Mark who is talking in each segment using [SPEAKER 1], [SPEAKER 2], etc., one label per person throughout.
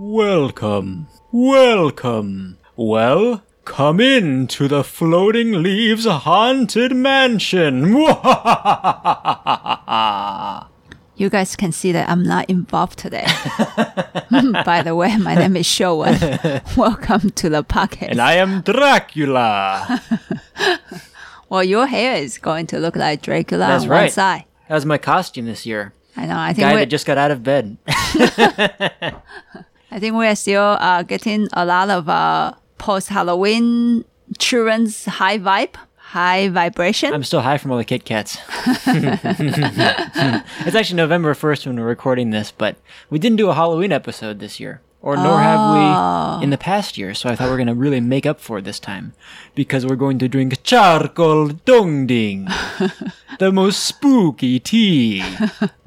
[SPEAKER 1] Welcome. Welcome. Well, come in to the Floating Leaves Haunted Mansion.
[SPEAKER 2] You guys can see that I'm not involved today. By the way, my name is Shiuwen. Welcome to the podcast.
[SPEAKER 1] and I am Dracula.
[SPEAKER 2] well, your hair is going to look like Dracula
[SPEAKER 1] That's
[SPEAKER 2] on one
[SPEAKER 1] right.
[SPEAKER 2] side.
[SPEAKER 1] That was my costume this year.
[SPEAKER 2] I know. I think
[SPEAKER 1] Guy that just got out of bed.
[SPEAKER 2] I think we're still uh, getting a lot of uh, post Halloween children's high vibe, high vibration.
[SPEAKER 1] I'm still high from all the Kit Kats. it's actually November 1st when we're recording this, but we didn't do a Halloween episode this year. Or nor have we in the past year, so I thought we going to really make up for it this time. Because we're going to drink charcoal dong ding. the most spooky tea.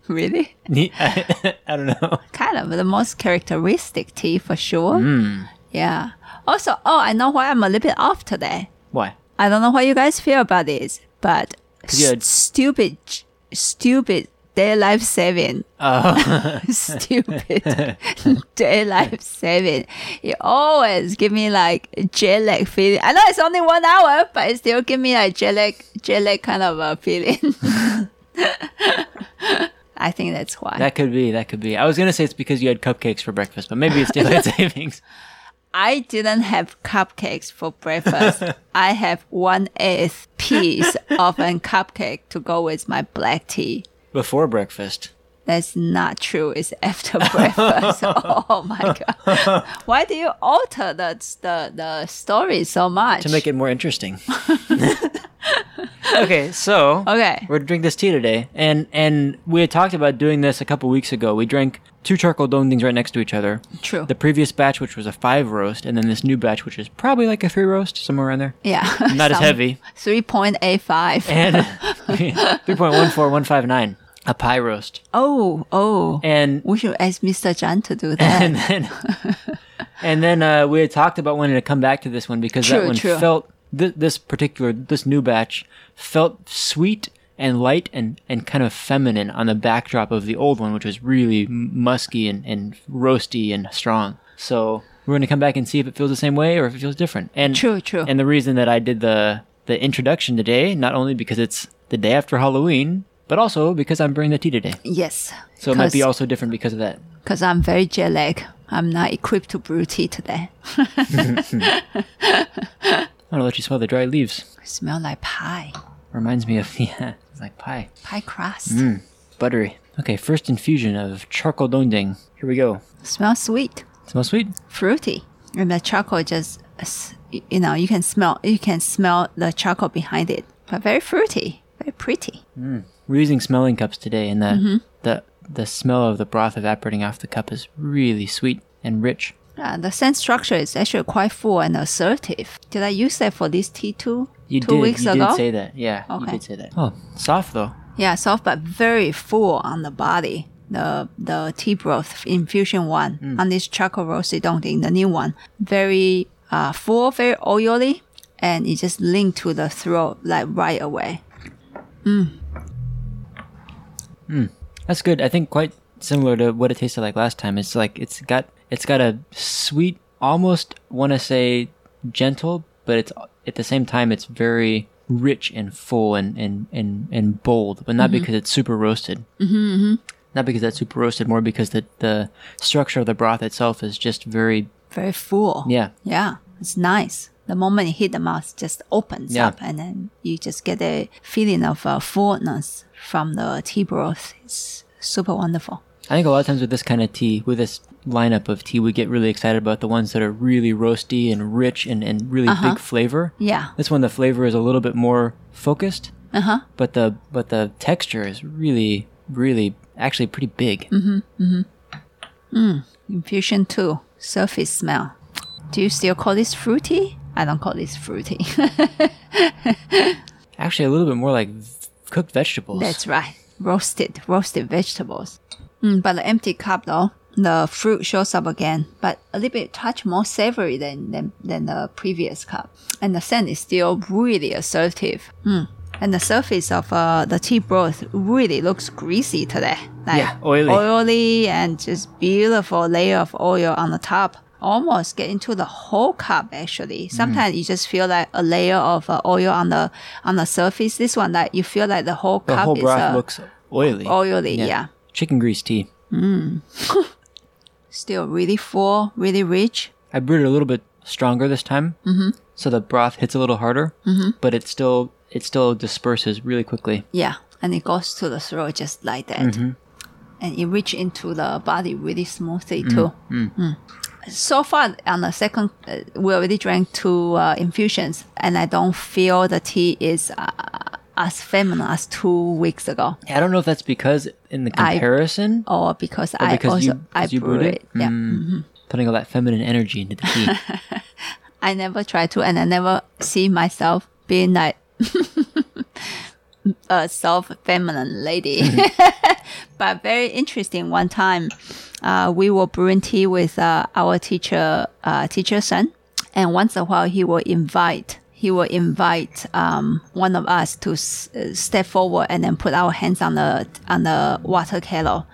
[SPEAKER 2] really?
[SPEAKER 1] I, I don't know.
[SPEAKER 2] Kind of the most characteristic tea for sure.
[SPEAKER 1] Hmm.
[SPEAKER 2] Yeah. Also, oh, I know why I'm a little bit off today.
[SPEAKER 1] Why?
[SPEAKER 2] I don't know how you guys feel about this, but
[SPEAKER 1] had-
[SPEAKER 2] stupid, stupid daylight saving,
[SPEAKER 1] Oh.
[SPEAKER 2] stupid daylight saving. It always give me like jet lag feeling. I know it's only one hour, but it still give me like jet lag, jet lag kind of a feeling. I think that's why.
[SPEAKER 1] That could be, that could be. I was going to say it's because you had cupcakes for breakfast, but maybe it's daylight savings.
[SPEAKER 2] I didn't have cupcakes for breakfast. I have one eighth piece of a cupcake to go with my black tea.
[SPEAKER 1] Before breakfast.
[SPEAKER 2] That's not true. It's after breakfast. oh my god! Why do you alter the the the story so much?
[SPEAKER 1] to make it more interesting. okay, so
[SPEAKER 2] Okay.
[SPEAKER 1] we're drinking this tea today, and and we had talked about doing this a couple weeks ago. We drank two charcoal dongdings right next to each other.
[SPEAKER 2] True.
[SPEAKER 1] The previous batch, which was a five roast, and then this new batch, which is probably like a three roast, somewhere around there.
[SPEAKER 2] yeah.
[SPEAKER 1] Not as heavy.
[SPEAKER 2] Three point eight five.
[SPEAKER 1] And three point one four one five nine, a pie roast,
[SPEAKER 2] Oh oh.
[SPEAKER 1] and
[SPEAKER 2] we should ask Mr. John to do that.
[SPEAKER 1] and then and then uh, we had talked about wanting to come back to this one because that one
[SPEAKER 2] true.
[SPEAKER 1] felt th- this particular this new batch felt sweet and light and and kind of feminine on the backdrop of the old one, which was really musky and, and roasty and strong. So we're going to come back and see if it feels the same way or if it feels different. And
[SPEAKER 2] True, true.
[SPEAKER 1] And the reason that I did the the introduction today, not only because it's the day after Halloween, but also because I'm bringing the tea today.
[SPEAKER 2] yes.
[SPEAKER 1] So it might be also different because of that.
[SPEAKER 2] because I'm very jet lag. I'm not equipped to brew tea today.
[SPEAKER 1] I'm gonna let you smell the dry leaves.
[SPEAKER 2] Smell like pie,
[SPEAKER 1] Reminds me of yeah, it's like pie,
[SPEAKER 2] pie crust.
[SPEAKER 1] Mm, buttery. Okay, first infusion of charcoal dongding. Here we go.
[SPEAKER 2] Smell sweet,
[SPEAKER 1] Smells sweet.
[SPEAKER 2] fruity, and the charcoal just you know you can smell you can smell the charcoal behind it, but very fruity, very pretty.
[SPEAKER 1] We're using smelling cups today, and the
[SPEAKER 2] Mm-hmm.
[SPEAKER 1] the the smell of the broth evaporating off the cup is really sweet and rich.
[SPEAKER 2] Uh, the scent structure is actually quite full and assertive. Did I use that for this tea too?
[SPEAKER 1] You
[SPEAKER 2] two
[SPEAKER 1] did.
[SPEAKER 2] weeks
[SPEAKER 1] you
[SPEAKER 2] ago.
[SPEAKER 1] did say that. Yeah, you
[SPEAKER 2] Okay.
[SPEAKER 1] did say that. Oh, soft though.
[SPEAKER 2] Yeah, soft but very full on the body. The the tea broth infusion one
[SPEAKER 1] Mm.
[SPEAKER 2] on this charcoal roasted dongding, the new one, very uh full, very oily, and it just linked to the throat like right away. Mm.
[SPEAKER 1] That's good. I think quite similar to what it tasted like last time. It's like it's got it's got a sweet, almost want to say gentle, but it's at the same time it's very rich and full and and and, and bold, but not mm-hmm. because it's super roasted. Mm-hmm, mm-hmm, Not because that's super roasted, more because the the structure of the broth itself is just very
[SPEAKER 2] Very full.
[SPEAKER 1] yeah.
[SPEAKER 2] Yeah, it's nice. The moment you hit the mouth, just opens
[SPEAKER 1] Yeah.
[SPEAKER 2] up, and then you just get a feeling of uh, fullness from the tea broth. It's super wonderful.
[SPEAKER 1] I think a lot of times with this kind of tea, with this lineup of tea, we get really excited about the ones that are really roasty and rich and, and really big flavor.
[SPEAKER 2] Yeah.
[SPEAKER 1] This one, the flavor is a little bit more focused,
[SPEAKER 2] Uh huh.
[SPEAKER 1] but the but the texture is really, really actually pretty big. Mm-hmm. Mm-hmm. Mm.
[SPEAKER 2] Infusion two, surface smell. Do you still call this fruity? I don't call this fruity.
[SPEAKER 1] Actually, a little bit more like cooked vegetables.
[SPEAKER 2] That's right. Roasted, roasted vegetables. Mm, but the empty cup though, the fruit shows up again, but a little bit touch more savory than, than, than the previous cup. And the scent is still really assertive. Mm. And the surface of uh, the tea broth really looks greasy today. Like
[SPEAKER 1] Yeah, oily.
[SPEAKER 2] Oily and just beautiful layer of oil on the top. Almost get into the whole cup actually.
[SPEAKER 1] Mm.
[SPEAKER 2] Sometimes you just feel like a layer of uh, oil on the on the surface. This one that you feel like the whole
[SPEAKER 1] The
[SPEAKER 2] cup
[SPEAKER 1] whole
[SPEAKER 2] is
[SPEAKER 1] broth
[SPEAKER 2] uh,
[SPEAKER 1] looks oily.
[SPEAKER 2] oily. yeah.
[SPEAKER 1] Chicken grease tea.
[SPEAKER 2] Still really full, really rich.
[SPEAKER 1] I brewed it a little bit stronger this time, mm-hmm. so the broth hits a little harder, mm-hmm. but it still it still disperses really quickly.
[SPEAKER 2] Yeah, and it goes to the throat just like that,
[SPEAKER 1] Mm-hmm.
[SPEAKER 2] and it reach into the body really smoothly
[SPEAKER 1] Mm-hmm.
[SPEAKER 2] too. So far, on the second, uh, we already drank two uh, infusions, and I don't feel the tea is uh, as feminine as two weeks ago,
[SPEAKER 1] I don't know if that's because in the
[SPEAKER 2] I-
[SPEAKER 1] comparison,
[SPEAKER 2] or because
[SPEAKER 1] or
[SPEAKER 2] I
[SPEAKER 1] because
[SPEAKER 2] also
[SPEAKER 1] you,
[SPEAKER 2] I
[SPEAKER 1] you
[SPEAKER 2] brewed
[SPEAKER 1] brewed
[SPEAKER 2] it. Yeah,
[SPEAKER 1] Mm, Putting all that feminine energy into the tea.
[SPEAKER 2] I never try to, and I never see myself being like a soft feminine lady. but very interesting. One time, uh, we were brewing tea with uh, our teacher, uh, teacher son, and once in a while he will invite. He will invite um, one of us to s- step forward and then put our hands on the on the water kettle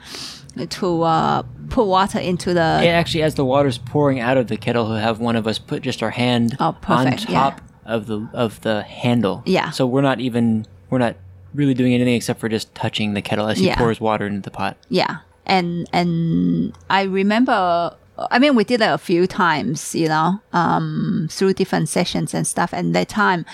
[SPEAKER 2] to uh, put water into the
[SPEAKER 1] Yeah, actually, as the water's pouring out of the kettle, he'll have one of us put just our hand
[SPEAKER 2] Oh, perfect,
[SPEAKER 1] on top of the of the handle.
[SPEAKER 2] Yeah.
[SPEAKER 1] So we're not even we're not really doing anything except for just touching the kettle as he
[SPEAKER 2] Yeah.
[SPEAKER 1] pours water into the pot.
[SPEAKER 2] yeah. And and i remember i mean we did it a few times you know um through different sessions and stuff. And that time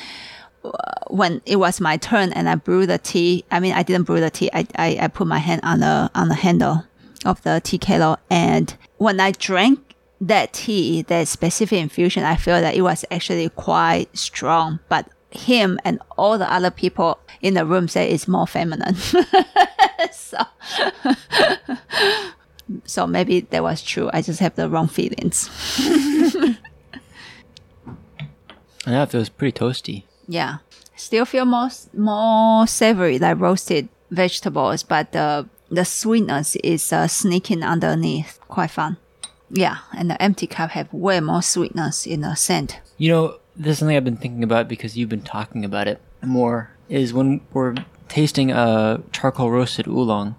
[SPEAKER 2] uh, when it was my turn and i brewed the tea i mean i didn't brew the tea. I i, I put my hand on the on the handle of the tea kettle. And when i drank that tea that specific infusion i feel that it was actually quite strong. But him and all the other people in the room say it's more feminine so so maybe that was true. I just have the wrong feelings.
[SPEAKER 1] And that feels pretty toasty.
[SPEAKER 2] Yeah, still feel more more savory, like roasted vegetables, but the the sweetness is uh, sneaking underneath. Quite fun. Yeah, and the empty cup have way more sweetness in the scent.
[SPEAKER 1] You know, this is something I've been thinking about because you've been talking about it more. Is when we're tasting a charcoal roasted oolong,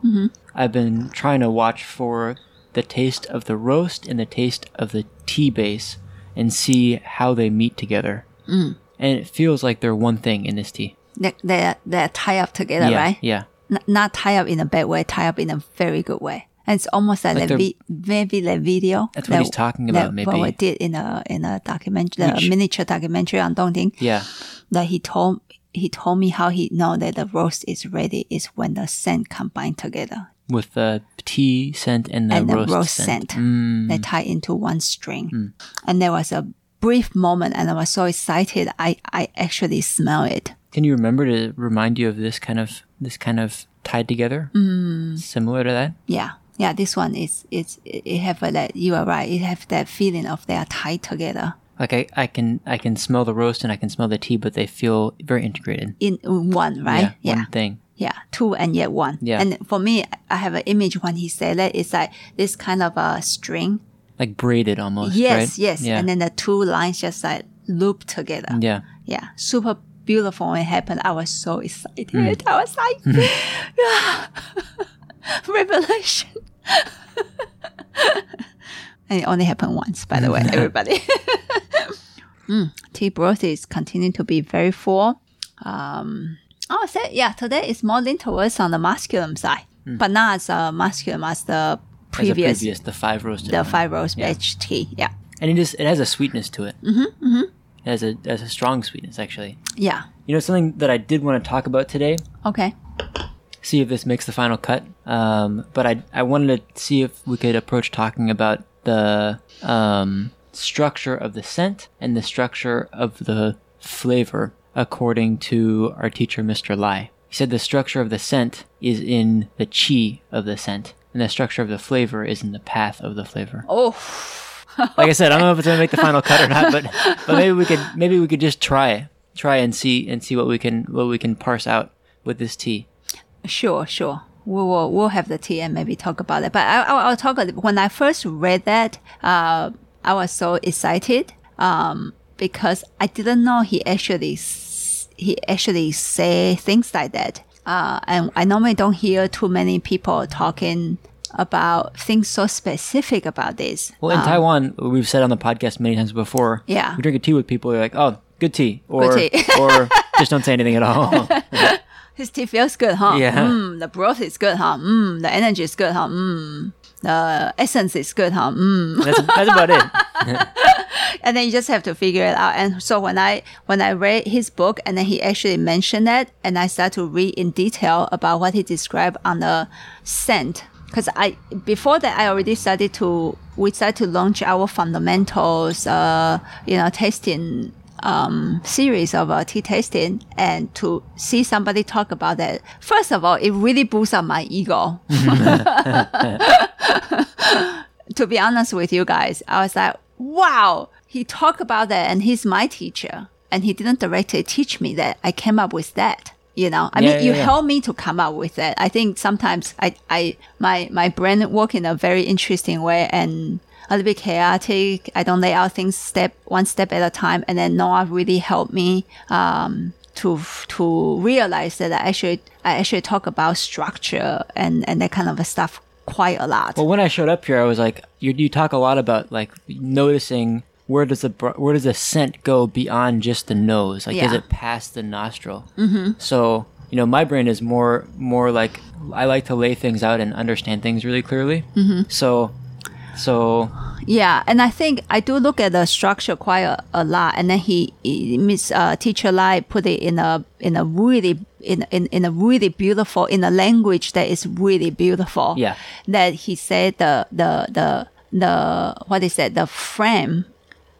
[SPEAKER 1] I've been trying to watch for the taste of the roast and the taste of the tea base and see how they meet together. Mm. And it feels like they're one thing in this tea.
[SPEAKER 2] They they they tie up together,
[SPEAKER 1] yeah,
[SPEAKER 2] right?
[SPEAKER 1] yeah.
[SPEAKER 2] N- not tie up in a bad way, tie up in a very good way. And it's almost like,
[SPEAKER 1] Like
[SPEAKER 2] the vi- maybe the video.
[SPEAKER 1] That's what he's talking about,
[SPEAKER 2] that What we did in a in a documentary,
[SPEAKER 1] Which-
[SPEAKER 2] miniature documentary on Dongding.
[SPEAKER 1] Yeah.
[SPEAKER 2] That he told he told me how he know that the roast is ready is when the scent combine together
[SPEAKER 1] With the tea scent and the
[SPEAKER 2] and the
[SPEAKER 1] roast,
[SPEAKER 2] roast
[SPEAKER 1] scent.
[SPEAKER 2] scent.
[SPEAKER 1] Mm.
[SPEAKER 2] They tie into one string. And there was a brief moment, and I was so excited. I I actually smell it.
[SPEAKER 1] Can you remember to remind you of this kind of this kind of tied together? Mm. Similar to that?
[SPEAKER 2] Yeah. Yeah, this one is it's it have a, that you are right. It have that feeling of they are tied together.
[SPEAKER 1] Like I, I can I can smell the roast and I can smell the tea, but they feel very integrated.
[SPEAKER 2] in one, right?
[SPEAKER 1] Yeah,
[SPEAKER 2] Yeah.
[SPEAKER 1] one thing.
[SPEAKER 2] Yeah. Two and yet one.
[SPEAKER 1] Yeah.
[SPEAKER 2] And for me, I have an image when he said that it's like this kind of a string.
[SPEAKER 1] Like braided almost.
[SPEAKER 2] yes,
[SPEAKER 1] right?
[SPEAKER 2] yes.
[SPEAKER 1] Yeah.
[SPEAKER 2] And then the two lines just like loop together.
[SPEAKER 1] yeah.
[SPEAKER 2] Yeah. Super beautiful when it happened. I was so excited.
[SPEAKER 1] Hmm.
[SPEAKER 2] I was like, yeah. revelation. and it only happened once, by the way, everybody. mm, tea broth is continuing to be very full. Um, oh, so, yeah, today is more lean towards on the masculine side, but not as uh, masculine as the
[SPEAKER 1] Hmm. As the
[SPEAKER 2] previous,
[SPEAKER 1] previous, the five roasted.
[SPEAKER 2] the
[SPEAKER 1] one.
[SPEAKER 2] five rose batch tea. Yeah.
[SPEAKER 1] And it just it has a sweetness to it. Mm-hmm, mm-hmm. It has a it has a strong sweetness actually.
[SPEAKER 2] Yeah.
[SPEAKER 1] You know something that I did want to talk about today.
[SPEAKER 2] Okay.
[SPEAKER 1] See if this makes the final cut. Um, but I I wanted to see if we could approach talking about the um, structure of the scent and the structure of the flavor according to our teacher, Mr. Lai. He said the structure of the scent is in the chi of the scent, and the structure of the flavor is in the path of the flavor.
[SPEAKER 2] Oh.
[SPEAKER 1] Like I said, I don't know if it's gonna make the final cut or not, but but maybe we could maybe we could just try it, try and see and see what we can what we can parse out with this tea.
[SPEAKER 2] Sure, sure. We will we'll have the tea and maybe talk about it. But I, I'll, I'll talk. When I first read that, uh, I was so excited um, because I didn't know he actually he actually say things like that. Uh, and I normally don't hear too many people talking about things so specific about this.
[SPEAKER 1] Well, in Taiwan, we've said on the podcast many times before.
[SPEAKER 2] Yeah.
[SPEAKER 1] We drink a tea with people. You're like, oh, good tea, or
[SPEAKER 2] tea.
[SPEAKER 1] or just don't say anything at all.
[SPEAKER 2] His tea feels good, huh?
[SPEAKER 1] Yeah.
[SPEAKER 2] Mm, the broth is good, huh? Mm, the energy is good, huh? Mm, the essence is good, huh? Mm.
[SPEAKER 1] that's that's about it.
[SPEAKER 2] and then you just have to figure it out. And so when I when I read his book, and then he actually mentioned that, and I start to read in detail about what he described on the scent. Because I before that I already started to we started to launch our fundamentals, uh, you know, tasting um, series of uh, tea tasting and to see somebody talk about that. First of all, it really boosts up my ego. to be honest with you guys, I was like, wow, he talked about that and he's my teacher. And he didn't directly teach me that. I came up with that. You know, I
[SPEAKER 1] Yeah,
[SPEAKER 2] mean,
[SPEAKER 1] yeah,
[SPEAKER 2] you
[SPEAKER 1] yeah.
[SPEAKER 2] helped me to come up with that. I think sometimes I, I, my, my brain work in a very interesting way and a little bit chaotic. I don't lay out things step, one step at a time. And then Noah really helped me, um, to, to realize that I actually, I actually talk about structure and, and that kind of stuff quite a lot.
[SPEAKER 1] Well, when I showed up here, I was like, you, you talk a lot about like noticing where does the where does the scent go beyond just the nose? Like, does
[SPEAKER 2] Yeah.
[SPEAKER 1] it pass the nostril? Mm-hmm. So you know, my brain is more more like I like to lay things out and understand things really clearly. Mm-hmm. So, so
[SPEAKER 2] Yeah, and I think I do look at the structure quite a, a lot, and then he, he Miss uh, Teacher Lai put it in a in a really in, in in a really beautiful in a language that is really beautiful.
[SPEAKER 1] Yeah.
[SPEAKER 2] that he said the the the the what is that the frame,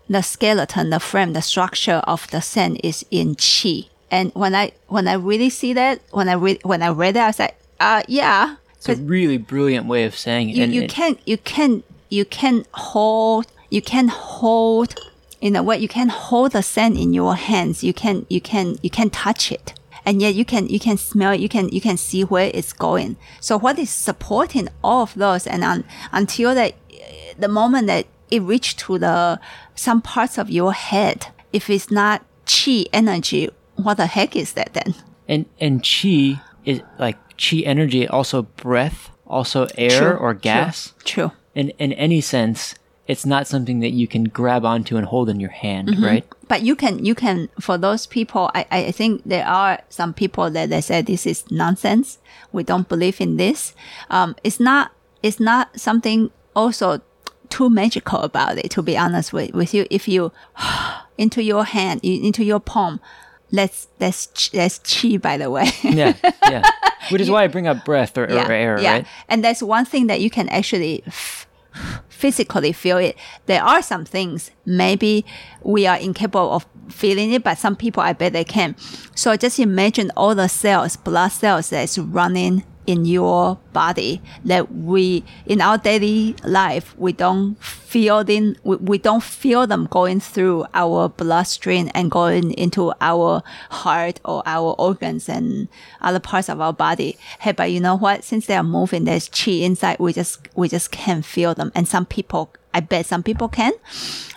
[SPEAKER 2] the skeleton, the frame, the structure of the sand is in chi. And when I when I really see that, when I read when I read it, I was like, uh, yeah,
[SPEAKER 1] it's a really brilliant way of saying it.
[SPEAKER 2] you,
[SPEAKER 1] and
[SPEAKER 2] you
[SPEAKER 1] it-
[SPEAKER 2] can you can you can hold you can hold in a way you can hold the sand in your hands. You can you can you can touch it. And yet you can you can smell it you can you can see where it's going. So what is supporting all of those? And un, until that the moment that it reach to the some parts of your head if it's not chi energy what the heck is that then?
[SPEAKER 1] And and chi is like chi energy, also breath, also air
[SPEAKER 2] True,
[SPEAKER 1] or gas.
[SPEAKER 2] true, true.
[SPEAKER 1] In in any sense, it's not something that you can grab onto and hold in your hand,
[SPEAKER 2] Mm-hmm.
[SPEAKER 1] right?
[SPEAKER 2] but you can you can for those people I, I think there are some people that they say this is nonsense we don't believe in this um it's not it's not something also too magical about it to be honest with, with you if you into your hand into your palm let's that's that's chi by the way
[SPEAKER 1] Yeah, yeah. Which is why I bring up breath or, or air, right?
[SPEAKER 2] and that's one thing that you can actually f- physically feel it. There are some things maybe we are incapable of feeling it, but some people I bet they can. So just imagine all the cells, blood cells that's running in your body that we in our daily life we don't feel them we, we don't feel them going through our bloodstream and going into our heart or our organs and other parts of our body. Hey but you know what? Since they are moving there's chi inside. We just we just can't feel them. And some people i bet some people can.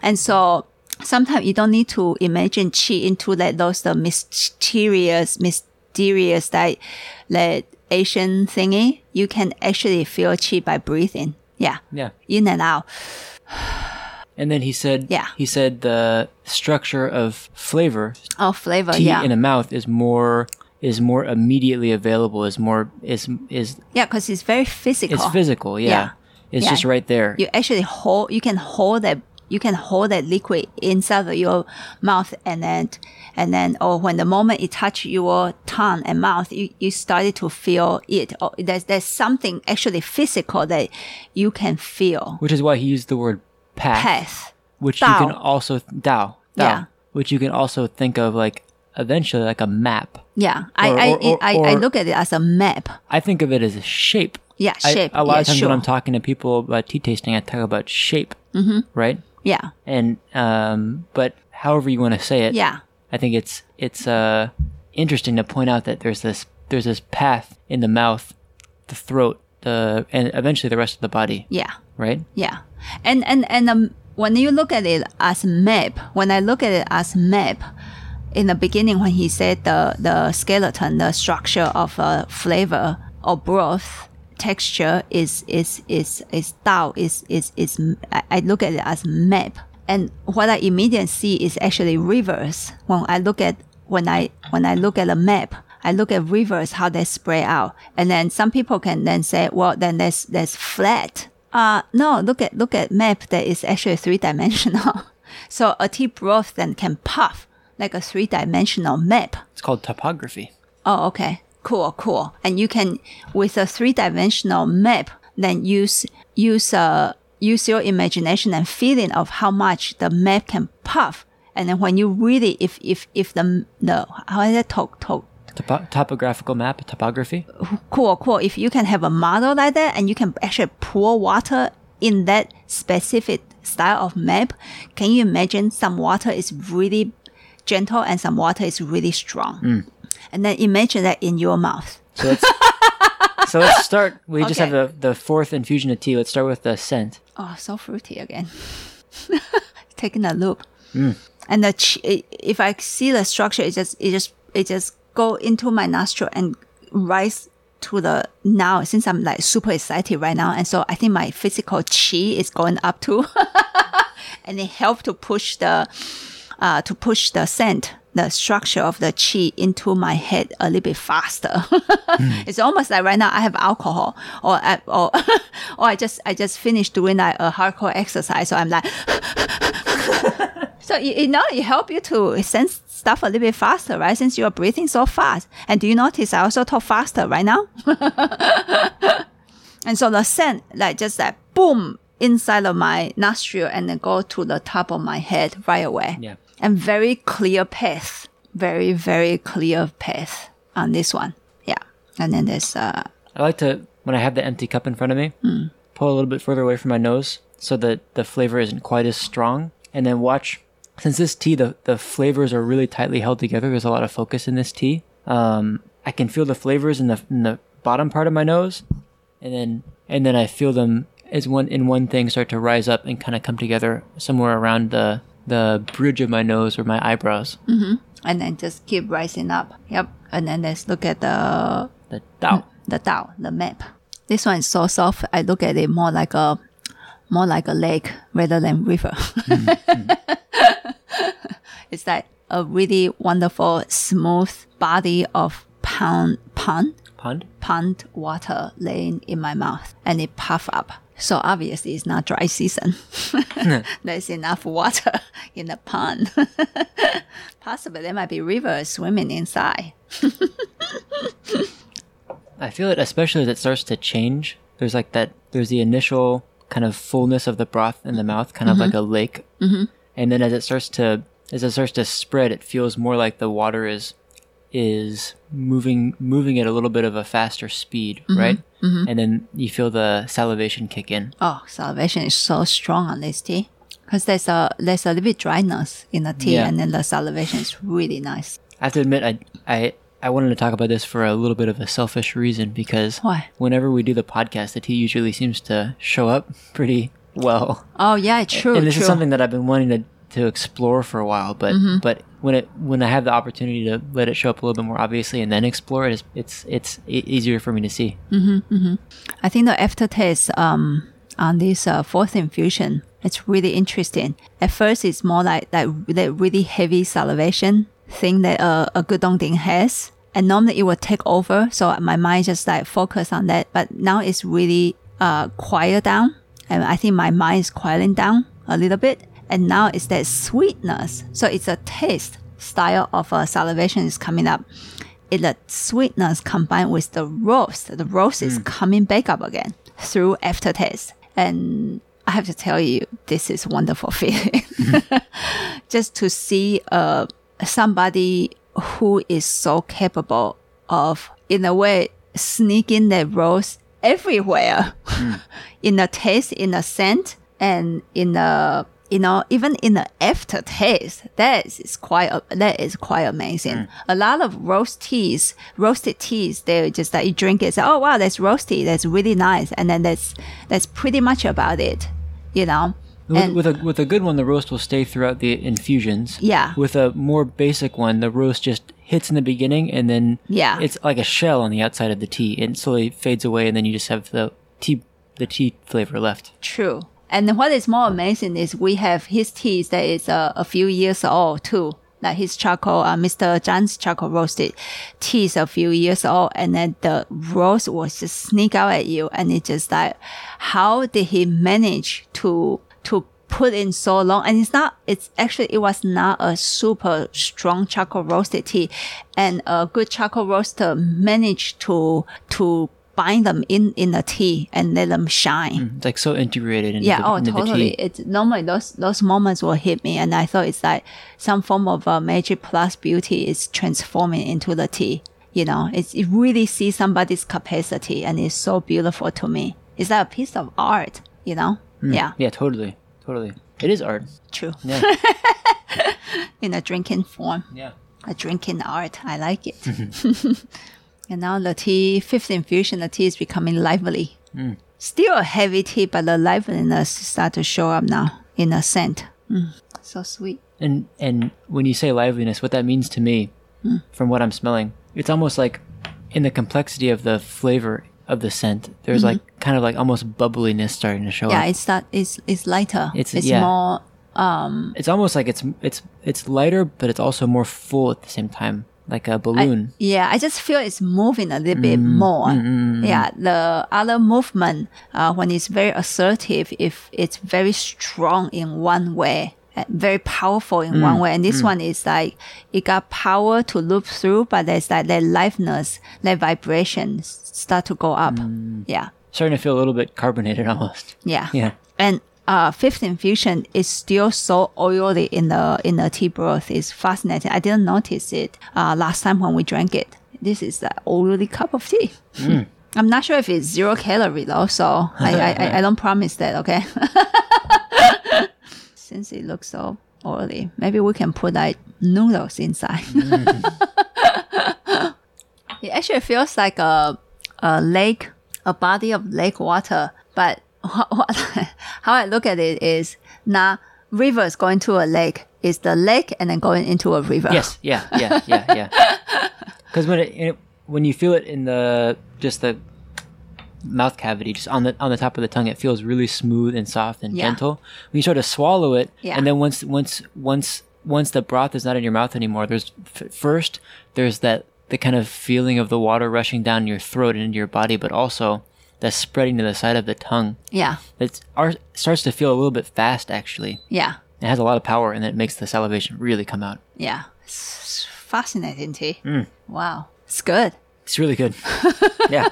[SPEAKER 2] And so sometimes you don't need to imagine chi into like those the mysterious mysterious that that asian thingy you can actually feel chi by breathing yeah
[SPEAKER 1] Yeah.
[SPEAKER 2] in and out
[SPEAKER 1] And then he said,
[SPEAKER 2] Yeah.
[SPEAKER 1] he said the structure of flavor,
[SPEAKER 2] oh flavor
[SPEAKER 1] tea
[SPEAKER 2] yeah
[SPEAKER 1] in a mouth is more is more immediately available. Is more is is
[SPEAKER 2] yeah because it's very physical
[SPEAKER 1] it's physical. Yeah,
[SPEAKER 2] Yeah.
[SPEAKER 1] it's
[SPEAKER 2] Yeah.
[SPEAKER 1] just right there.
[SPEAKER 2] you actually hold you can hold that you can hold that liquid inside of your mouth and then and then or when the moment it touch your tongue and mouth you, you started to feel it or there's there's something actually physical that you can feel
[SPEAKER 1] which is why he used the word path,
[SPEAKER 2] path
[SPEAKER 1] which you can also Dao, Dao,
[SPEAKER 2] Yeah.
[SPEAKER 1] which you can also think of like eventually like a map.
[SPEAKER 2] yeah I,
[SPEAKER 1] Or-
[SPEAKER 2] I,
[SPEAKER 1] or- or-
[SPEAKER 2] I, I look at it as a map
[SPEAKER 1] I think of it as a shape.
[SPEAKER 2] yeah shape
[SPEAKER 1] a lot
[SPEAKER 2] yeah,
[SPEAKER 1] of times
[SPEAKER 2] sure.
[SPEAKER 1] when I'm talking to people about tea tasting, I talk about shape, mm-hmm. right?
[SPEAKER 2] Yeah.
[SPEAKER 1] And um, but however you want to say it,
[SPEAKER 2] yeah.
[SPEAKER 1] I think it's it's uh interesting to point out that there's this there's this path in the mouth, the throat, the and eventually the rest of the body,
[SPEAKER 2] yeah.
[SPEAKER 1] Right?
[SPEAKER 2] Yeah, and and and um, when you look at it as map, when I look at it as map, in the beginning when he said the the skeleton, the structure of a flavor or broth texture is is is is Dao is is is I- look at it as map. And what I immediately see is actually rivers. When I look at when I when I look at a map, I look at rivers how they spread out, and then some people can then say, well, then there's there's flat. Uh no, look at look at map that is actually three dimensional. so a tea broth then can puff like a three dimensional map.
[SPEAKER 1] It's called topography.
[SPEAKER 2] Oh, okay. Cool, cool. And you can, with a three dimensional map, then use, use, uh, use your imagination and feeling of how much the map can puff. And then when you really, if, if, if the, the, how is it talk, talk,
[SPEAKER 1] Topo- topographical map, topography.
[SPEAKER 2] cool, cool. If you can have a model like that and you can actually pour water in that specific style of map, can you imagine some water is really gentle and some water is really strong? And then imagine that in your mouth.
[SPEAKER 1] So let's so let's start. We just have the the fourth infusion of tea. Let's start with the scent.
[SPEAKER 2] Oh, so fruity again. Taking a loop. And the if I see the structure, it just it just it just go into my nostril and rise to the now. Since I'm like super excited right now, and so I think my physical chi is going up too, and it helped to push the uh, to push the scent, the structure of the chi into my head a little bit faster. It's almost like right now I have alcohol, or I, or or I just I just finished doing like a hardcore exercise, so I'm like. So you, you know, it help you to sense stuff a little bit faster, right? Since you're breathing so fast. And do you notice I also talk faster right now? and so the scent, like just like boom inside of my nostril and then go to the top of my head right away.
[SPEAKER 1] Yeah.
[SPEAKER 2] And very clear path, very very clear path on this one. Yeah. And then there's uh
[SPEAKER 1] I like to when I have the empty cup in front of me, pull a little bit further away from my nose so that the flavor isn't quite as strong, and then watch. Since this tea, the the flavors are really tightly held together. There's a lot of focus in this tea. Um, I can feel the flavors in the in the bottom part of my nose, and then and then I feel them as one in one thing start to rise up and kind of come together somewhere around the the bridge of my nose or my eyebrows. Mm-hmm.
[SPEAKER 2] and then just keep rising up. Yep. And then let's look at the
[SPEAKER 1] The Dao.
[SPEAKER 2] Mm, the Dao, the map. This one is so soft. I look at it more like a more like a lake rather than river. it's like a really wonderful, smooth body of pond pond
[SPEAKER 1] Pond.
[SPEAKER 2] pond water laying in my mouth, and it puff up. So obviously, it's not dry season. There's enough water in the pond. Possibly there might be rivers swimming inside.
[SPEAKER 1] I feel it especially as it starts to change. There's like that. There's the initial kind of fullness of the broth in the mouth, kind of like a lake, mm-hmm. and then as it starts to as it starts to spread, it feels more like the water is is moving moving at a little bit of a faster speed, right? Mm-hmm. And then you feel the salivation kick in.
[SPEAKER 2] Oh, salivation is so strong on this tea because there's a there's a little bit dryness in the tea,
[SPEAKER 1] Yeah.
[SPEAKER 2] and then the salivation is really nice.
[SPEAKER 1] I have to admit, I I I wanted to talk about this for a little bit of a selfish reason because
[SPEAKER 2] Why?
[SPEAKER 1] whenever we do the podcast, the tea usually seems to show up pretty well.
[SPEAKER 2] Oh yeah, true.
[SPEAKER 1] and this
[SPEAKER 2] true.
[SPEAKER 1] is something that I've been wanting to, to explore for a while, but
[SPEAKER 2] Mm-hmm.
[SPEAKER 1] but when it when I have the opportunity to let it show up a little bit more obviously and then explore it, it's it's, it's easier for me to see.
[SPEAKER 2] I think the aftertaste um, on this uh, fourth infusion it's really interesting. At first, it's more like like that really heavy salivation thing that uh, a gudong ding has, and normally it will take over. So my mind just like focus on that. But now it's really uh, quiet down, and I think my mind is quieting down a little bit. And now it's that sweetness. So it's a taste style of uh, salivation is coming up it the sweetness combined with the roast. The roast is coming back up again through aftertaste. And I have to tell you, this is wonderful feeling. Just to see uh, somebody who is so capable of, in a way, sneaking the roast everywhere in the taste, in the scent, and in the you know even in the aftertaste. That is quite a- that is quite amazing. Hmm. A lot of roast teas, roasted teas, they're just that you drink it, say, oh wow, that's roasty, that's really nice, and then that's that's pretty much about it, you know.
[SPEAKER 1] With,
[SPEAKER 2] And-
[SPEAKER 1] with a with a good one, the roast will stay throughout the infusions.
[SPEAKER 2] Yeah.
[SPEAKER 1] With a more basic one, the roast just hits in the beginning, and then
[SPEAKER 2] Yeah.
[SPEAKER 1] it's like a shell on the outside of the tea, and slowly fades away, and then you just have the tea the tea flavor left.
[SPEAKER 2] True. And what is more amazing is we have his teas that is uh, a few years old too. Like his charcoal, uh, Mr. John's charcoal roasted tea is a few years old, and then the roast will just sneak out at you, and it just like, how did he manage to to put in so long? And it's not. It's actually it was not a super strong charcoal roasted tea, and a good charcoal roaster managed to to bind them in in the tea and let them shine.
[SPEAKER 1] It's like so integrated into,
[SPEAKER 2] Yeah,
[SPEAKER 1] the,
[SPEAKER 2] oh,
[SPEAKER 1] into
[SPEAKER 2] totally. It's normally those those moments will hit me, and I thought it's like some form of uh, magic plus beauty is transforming into the tea. You know, it's it really sees somebody's capacity, and it's so beautiful to me. It's like a piece of art. You know, yeah,
[SPEAKER 1] Yeah, totally, totally. It is art.
[SPEAKER 2] true.
[SPEAKER 1] Yeah,
[SPEAKER 2] In a drinking form,
[SPEAKER 1] yeah.
[SPEAKER 2] a drinking art. I like it. and now the tea, fifth infusion, the tea is becoming lively. Still a heavy tea, but the liveliness start to show up now in a scent. Mm, so sweet.
[SPEAKER 1] And and when you say liveliness, what that means to me,
[SPEAKER 2] Hmm.
[SPEAKER 1] from what I'm smelling, it's almost like in the complexity of the flavor of the scent. There's like kind of like almost bubbliness starting to show
[SPEAKER 2] Mm-hmm. Yeah, it's that it's it's lighter.
[SPEAKER 1] It's-
[SPEAKER 2] It's,
[SPEAKER 1] yeah.
[SPEAKER 2] more
[SPEAKER 1] It's almost like it's it's it's lighter, but it's also more full at the same time, like a balloon.
[SPEAKER 2] yeah, I just feel it's moving a little
[SPEAKER 1] Mm,
[SPEAKER 2] bit more. Yeah, the other movement uh, when it's very assertive, if it's very strong in one way, uh, very powerful in
[SPEAKER 1] Mm,
[SPEAKER 2] one way, and this one is like it got power to loop through, but there's like that liveness, that vibration start to go up.
[SPEAKER 1] Mm.
[SPEAKER 2] Yeah,
[SPEAKER 1] Starting to feel a little bit carbonated almost.
[SPEAKER 2] yeah,
[SPEAKER 1] Yeah.
[SPEAKER 2] and uh, fifth infusion is still so oily in the in the tea broth. It's fascinating. I didn't notice it uh, last time when we drank it. This is the oily cup of tea. I'm not sure if it's zero calorie though, so I, I, I, I don't promise that. Okay. Since it looks so oily, maybe we can put like noodles inside. it actually feels like a a lake, a body of lake water. But what, what, how I look at it is not rivers going to a lake. is the lake and then going into a river.
[SPEAKER 1] Yes. Yeah. Yeah. Yeah. Yeah. Because when it, it when you feel it in the just the mouth cavity, just on the on the top of the tongue, it feels really smooth and soft and
[SPEAKER 2] Yeah.
[SPEAKER 1] gentle. When you sort of swallow it,
[SPEAKER 2] Yeah.
[SPEAKER 1] and then once once once once the broth is not in your mouth anymore, there's f- first there's that the kind of feeling of the water rushing down your throat and into your body, but also the spreading to the side of the tongue.
[SPEAKER 2] Yeah.
[SPEAKER 1] It starts to feel a little bit fast, actually.
[SPEAKER 2] Yeah.
[SPEAKER 1] It has a lot of power, and it makes the salivation really come out.
[SPEAKER 2] Yeah. It's fascinating tea.
[SPEAKER 1] Mm.
[SPEAKER 2] Wow. It's good.
[SPEAKER 1] It's really good. yeah.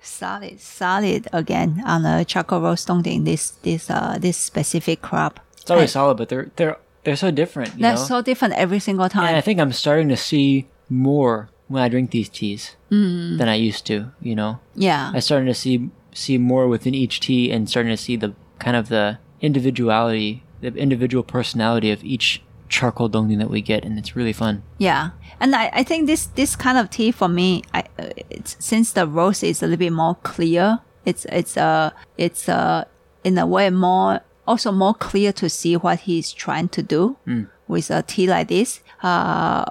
[SPEAKER 2] Solid. Solid again on the charcoal roast dongding this this uh this specific crop.
[SPEAKER 1] It's always solid, but they're they're they're so different. You
[SPEAKER 2] They're
[SPEAKER 1] know?
[SPEAKER 2] so different every single time.
[SPEAKER 1] and I think I'm starting to see more when I drink these teas
[SPEAKER 2] Mm.
[SPEAKER 1] than I used to. You know,
[SPEAKER 2] Yeah.
[SPEAKER 1] I started to see see more within each tea, and starting to see the kind of the individuality, the individual personality of each charcoal dongding that we get, and it's really fun.
[SPEAKER 2] Yeah, and I, I think this this kind of tea for me, I uh, it's since the roast is a little bit more clear. It's it's uh it's uh in a way more also more clear to see what he's trying to do with a tea like this. Uh,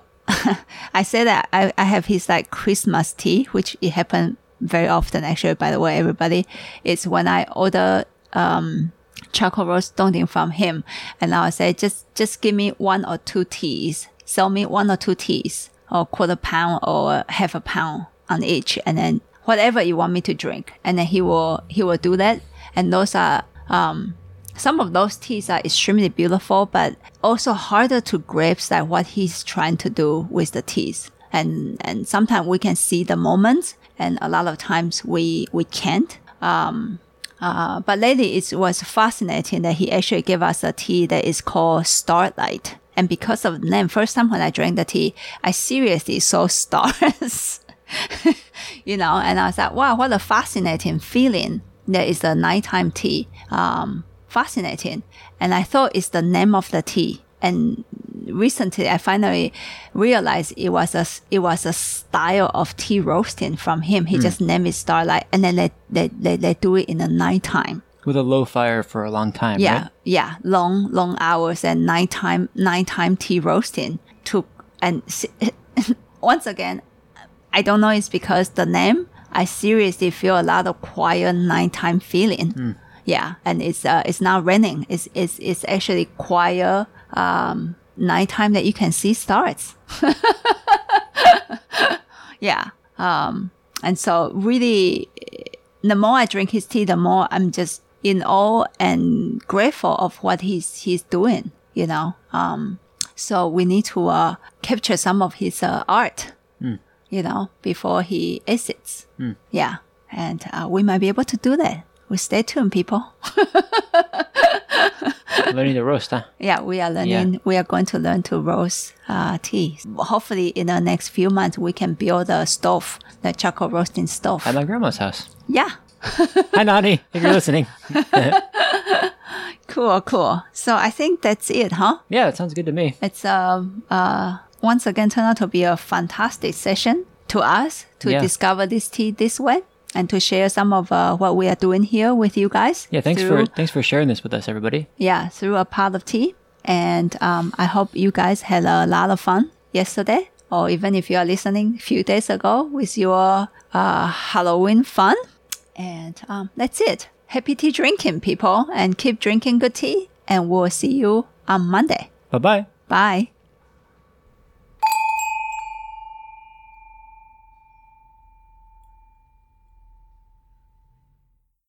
[SPEAKER 2] I say that I, I have his like Christmas tea, which it happened very often actually. By the way, everybody, it's when I order um charcoal roast dongding from him, and I would say just just give me one or two teas, sell me one or two teas, or quarter pound or half a pound on each, and then whatever you want me to drink, and then he will he will do that, and those are um some of those teas are extremely beautiful, but also harder to grasp like what he's trying to do with the teas. And and sometimes we can see the moments, and a lot of times we we can't. Um, uh, but lately it was fascinating that he actually gave us a tea that is called Starlight. And because of the name, first time when I drank the tea, I seriously saw stars. you know, and I was like, wow, what a fascinating feeling. There is a nighttime tea. Um, fascinating. And I thought it's the name of the tea. And recently I finally realized it was a, it was a style of tea roasting from him. He hmm. just named it Starlight and then they, they, they, they do it in the nighttime.
[SPEAKER 1] With a low fire for a long time.
[SPEAKER 2] Yeah,
[SPEAKER 1] right?
[SPEAKER 2] yeah, long long hours and nighttime nighttime tea roasting to and once again, I don't know it's because the name. I seriously feel a lot of quiet nighttime feeling. Hmm. Yeah, and it's uh it's not raining. It's it's it's actually quiet um nighttime that you can see stars. yeah. Um and so really the more I drink his tea, the more I'm just in awe and grateful of what he's he's doing. You know, um, so we need to uh, capture some of his uh, art. You know, before he exits. Yeah, and uh, we might be able to do that. We stay tuned, people.
[SPEAKER 1] Learning to roast, huh?
[SPEAKER 2] Yeah, we are learning. We are going to learn to roast uh, tea. Hopefully, in the next few months, we can build a stove, the charcoal roasting stove.
[SPEAKER 1] At my grandma's house.
[SPEAKER 2] yeah,
[SPEAKER 1] Hi, Nani, if you're listening.
[SPEAKER 2] cool, cool. So I think that's it, huh?
[SPEAKER 1] Yeah, it sounds good to me.
[SPEAKER 2] It's uh, uh, once again turned out to be a fantastic session to us to
[SPEAKER 1] Yeah.
[SPEAKER 2] discover this tea this way and to share some of uh, what we are doing here with you guys.
[SPEAKER 1] Yeah, thanks
[SPEAKER 2] through,
[SPEAKER 1] for thanks for sharing this with us, everybody.
[SPEAKER 2] yeah through a pot of tea. And um, I hope you guys had a lot of fun yesterday, or even if you are listening a few days ago with your uh, Halloween fun. And um, that's it. Happy tea drinking, people, and keep drinking good tea. And we'll see you on Monday.
[SPEAKER 1] Bye bye.
[SPEAKER 2] Bye.